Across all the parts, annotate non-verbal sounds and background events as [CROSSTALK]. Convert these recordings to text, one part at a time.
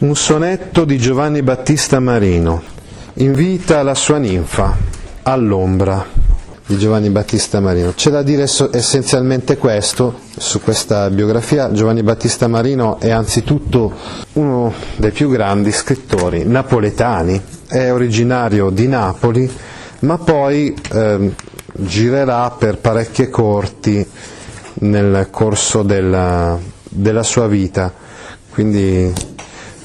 Un sonetto di Giovanni Battista Marino. Invita la sua ninfa all'ombra di Giovanni Battista Marino. C'è da dire essenzialmente questo su questa biografia. Giovanni Battista Marino è anzitutto uno dei più grandi scrittori napoletani, è originario di Napoli, ma poi eh, girerà per parecchie corti nel corso della, della sua vita. Quindi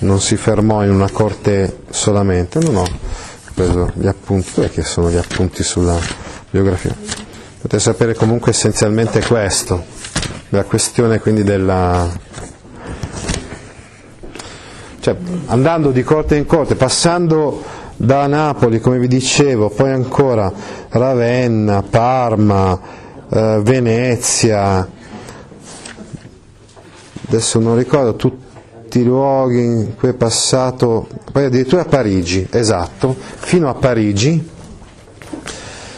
non si fermò in una corte solamente, non ho preso gli appunti, perché sono gli appunti sulla biografia. Potete sapere comunque essenzialmente questo, la questione quindi della... cioè andando di corte in corte, passando da Napoli, come vi dicevo, poi ancora Ravenna, Parma, eh, Venezia, adesso non ricordo, tutti tutti i luoghi in cui è passato, poi addirittura a Parigi, esatto, fino a Parigi,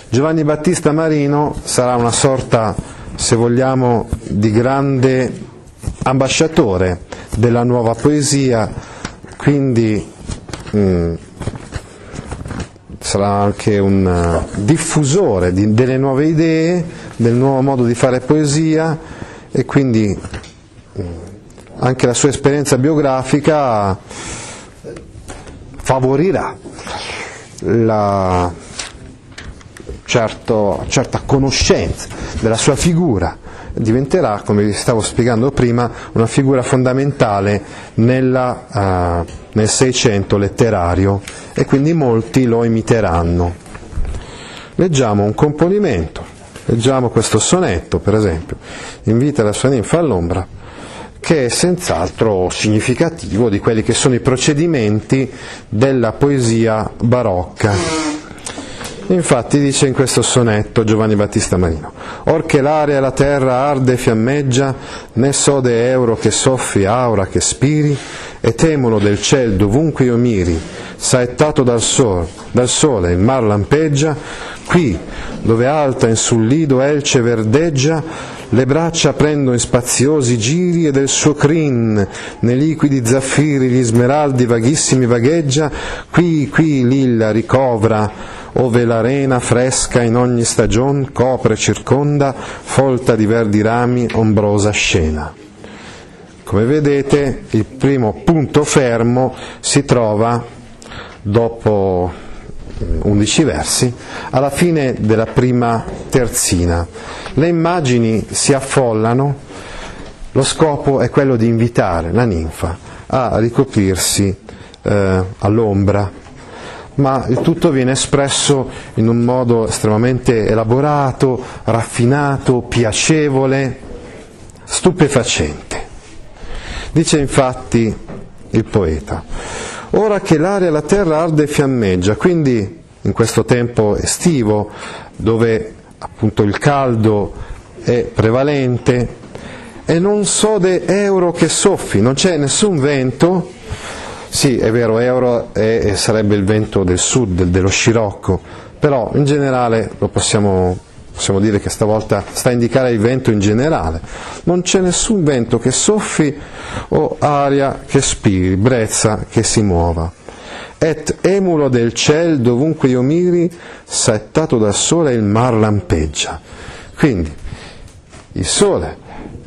Giovanni Battista Marino sarà una sorta, se vogliamo, di grande ambasciatore della nuova poesia, quindi mh, mm, sarà anche un diffusore di, delle nuove idee, del nuovo modo di fare poesia e quindi mm, anche la sua esperienza biografica favorirà la certo, certa conoscenza della sua figura, diventerà, come vi stavo spiegando prima, una figura fondamentale nella, uh, nel Seicento letterario e quindi molti lo imiteranno. Leggiamo un componimento, leggiamo questo sonetto per esempio, invita la sua ninfa all'ombra che è senz'altro significativo di quelli che sono i procedimenti della poesia barocca. Infatti dice in questo sonetto Giovanni Battista Marino, Or che l'aria e la terra arde e fiammeggia, né so de euro che soffi aura che spiri, e temulo del ciel dovunque io miri, saettato dal, sol, dal sole il mar lampeggia, qui, dove alta in sul lido elce verdeggia, le braccia prendo in spaziosi giri e del suo crin, nei liquidi zaffiri gli smeraldi vaghissimi vagheggia, qui, qui l'illa ricovra, ove l'arena fresca in ogni stagion copre circonda, folta di verdi rami, ombrosa scena. Come vedete il primo punto fermo si trova dopo 11 versi, alla fine della prima terzina. Le immagini si affollano, lo scopo è quello di invitare la ninfa a ricoprirsi eh, all'ombra, ma il tutto viene espresso in un modo estremamente elaborato, raffinato, piacevole, stupefacente. Dice infatti il poeta, ora che l'aria e la terra arde e fiammeggia, quindi in questo tempo estivo dove appunto il caldo è prevalente e non so de euro che soffi, non c'è nessun vento, sì è vero euro è, sarebbe il vento del sud, dello scirocco, però in generale lo possiamo possiamo dire che stavolta sta a indicare il vento in generale, non c'è nessun vento che soffi o aria che spiri, brezza che si muova. Et emulo del ciel dovunque io miri, settato dal sole il mar lampeggia. Quindi il sole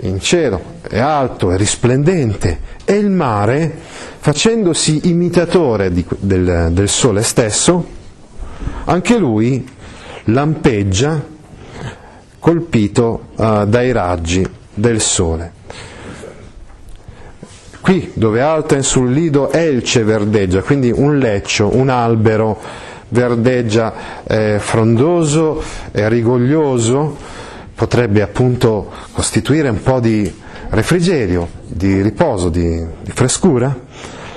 in cielo è alto, è risplendente e il mare, facendosi imitatore di, del, del sole stesso, anche lui lampeggia colpito uh, dai raggi del sole. Qui dove alta in sul lido elce verdeggia, quindi un leccio, un albero verdeggia eh, frondoso e rigoglioso, potrebbe appunto costituire un po' di refrigerio, di riposo, di, di frescura,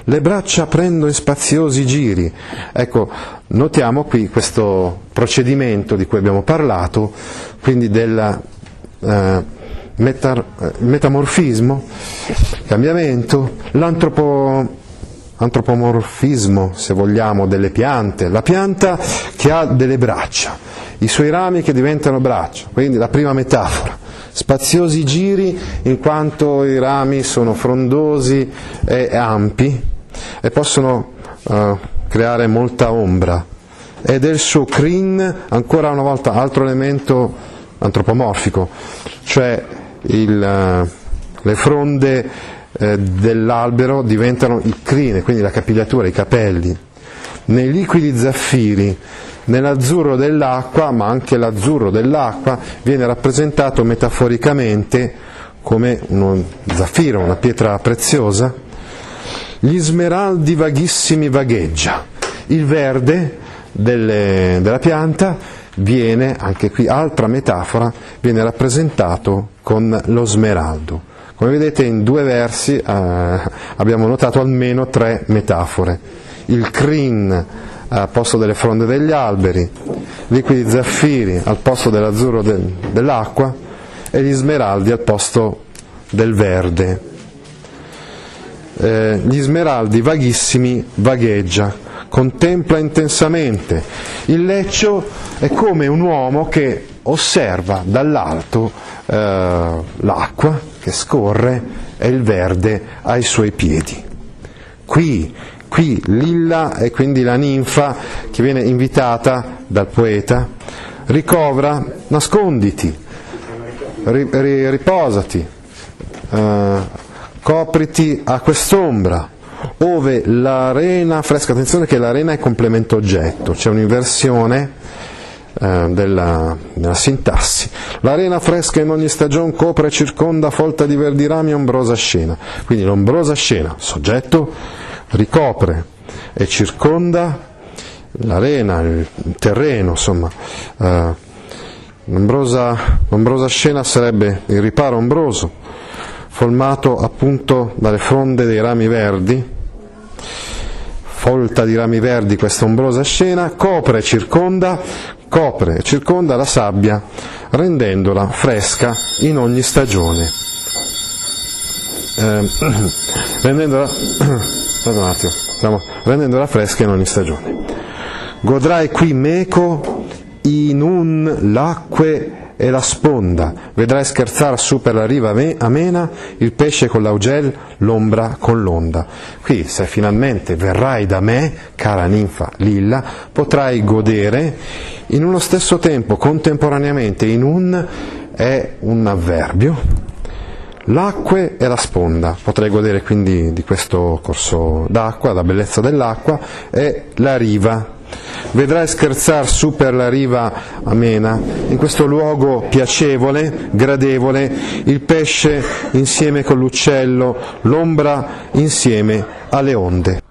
le braccia prendono spaziosi giri. Ecco, notiamo qui questo procedimento di cui abbiamo parlato, quindi del eh, meta, eh, metamorfismo, cambiamento, l'antropo antropomorfismo, se vogliamo, delle piante, la pianta che ha delle braccia, i suoi rami che diventano braccia, quindi la prima metafora, spaziosi giri in quanto i rami sono frondosi e ampi e possono uh, creare molta ombra. E del suo crin, ancora una volta, altro elemento antropomorfico, cioè il, uh, le fronde eh, dell'albero diventano i crine, quindi la capigliatura, i capelli. Nei liquidi zaffiri, nell'azzurro dell'acqua, ma anche l'azzurro dell'acqua viene rappresentato metaforicamente come uno zaffiro, una pietra preziosa. Gli smeraldi vaghissimi vagheggia. Il verde delle, della pianta viene, anche qui altra metafora, viene rappresentato con lo smeraldo. Come vedete in due versi eh, abbiamo notato almeno tre metafore. Il crin al posto delle fronde degli alberi, liquidi zaffiri al posto dell'azzurro del, dell'acqua e gli smeraldi al posto del verde. Eh, gli smeraldi vaghissimi vagheggia, contempla intensamente. Il leccio è come un uomo che osserva dall'alto eh, l'acqua che scorre e il verde ai suoi piedi. Qui, qui Lilla è quindi la ninfa che viene invitata dal poeta, ricovra, nasconditi, ri, ri, riposati, eh, copriti a quest'ombra, ove l'arena fresca, attenzione che l'arena è complemento oggetto, c'è un'inversione eh, della, della, sintassi. L'arena fresca in ogni stagione copre e circonda folta di verdi rami ombrosa scena. Quindi l'ombrosa scena, soggetto, ricopre e circonda l'arena, il terreno, insomma. Eh, l'ombrosa, l'ombrosa scena sarebbe il riparo ombroso, formato appunto dalle fronde dei rami verdi, folta di rami verdi questa ombrosa scena, copre circonda copre e circonda la sabbia rendendola fresca in ogni stagione. Eh, [CLEARS THROAT] rendendola, [CLEARS THROAT] attimo, stiamo, rendendola fresca in ogni stagione. Godrai qui meco in un l'acque e la sponda, vedrai scherzare su per la riva amena il pesce con l'augel, l'ombra con l'onda. Qui se finalmente verrai da me, cara ninfa Lilla, potrai godere in uno stesso tempo, contemporaneamente, in un è un avverbio, l'acque e la sponda. Potrei godere quindi di questo corso d'acqua, la bellezza dell'acqua, e la riva Vedrai scherzar su per la riva amena, in questo luogo piacevole, gradevole, il pesce insieme con l'uccello, l'ombra insieme alle onde.